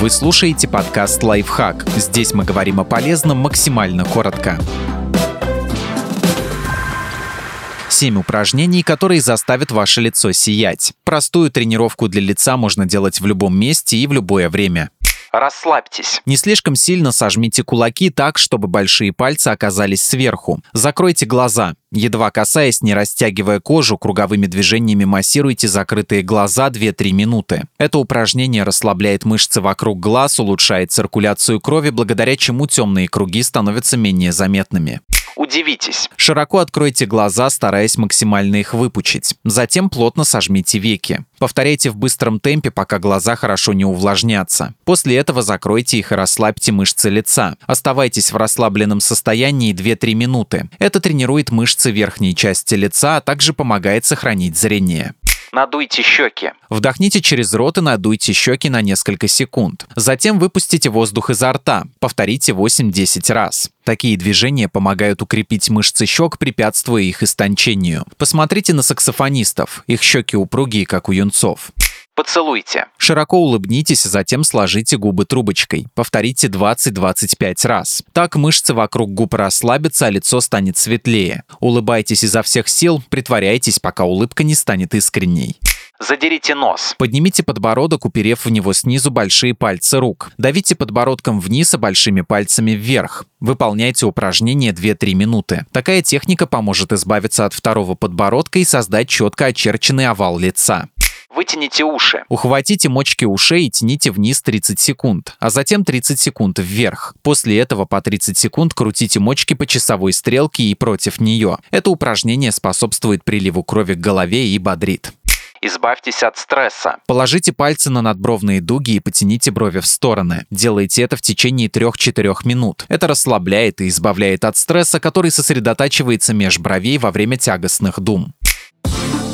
Вы слушаете подкаст «Лайфхак». Здесь мы говорим о полезном максимально коротко. Семь упражнений, которые заставят ваше лицо сиять. Простую тренировку для лица можно делать в любом месте и в любое время. Расслабьтесь. Не слишком сильно сожмите кулаки так, чтобы большие пальцы оказались сверху. Закройте глаза. Едва касаясь, не растягивая кожу, круговыми движениями массируйте закрытые глаза 2-3 минуты. Это упражнение расслабляет мышцы вокруг глаз, улучшает циркуляцию крови, благодаря чему темные круги становятся менее заметными. Удивитесь. Широко откройте глаза, стараясь максимально их выпучить. Затем плотно сожмите веки. Повторяйте в быстром темпе, пока глаза хорошо не увлажнятся. После этого закройте их и расслабьте мышцы лица. Оставайтесь в расслабленном состоянии 2-3 минуты. Это тренирует мышцы верхней части лица, а также помогает сохранить зрение. Надуйте щеки. Вдохните через рот и надуйте щеки на несколько секунд. Затем выпустите воздух изо рта. Повторите 8-10 раз. Такие движения помогают укрепить мышцы щек, препятствуя их истончению. Посмотрите на саксофонистов. Их щеки упругие, как у юнцов. Поцелуйте. Широко улыбнитесь, затем сложите губы трубочкой. Повторите 20-25 раз. Так мышцы вокруг губ расслабятся, а лицо станет светлее. Улыбайтесь изо всех сил, притворяйтесь, пока улыбка не станет искренней. Задерите нос. Поднимите подбородок, уперев в него снизу большие пальцы рук. Давите подбородком вниз, а большими пальцами вверх. Выполняйте упражнение 2-3 минуты. Такая техника поможет избавиться от второго подбородка и создать четко очерченный овал лица. Вытяните уши. Ухватите мочки ушей и тяните вниз 30 секунд, а затем 30 секунд вверх. После этого по 30 секунд крутите мочки по часовой стрелке и против нее. Это упражнение способствует приливу крови к голове и бодрит. Избавьтесь от стресса. Положите пальцы на надбровные дуги и потяните брови в стороны. Делайте это в течение 3-4 минут. Это расслабляет и избавляет от стресса, который сосредотачивается меж бровей во время тягостных дум.